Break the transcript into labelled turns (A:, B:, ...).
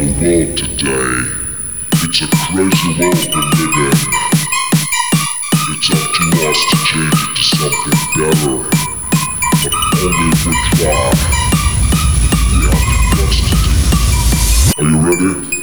A: the world today. It's a crazy world we live in. It's up to us to change it to something better. But only if we try, we have the guts to do. Are you ready?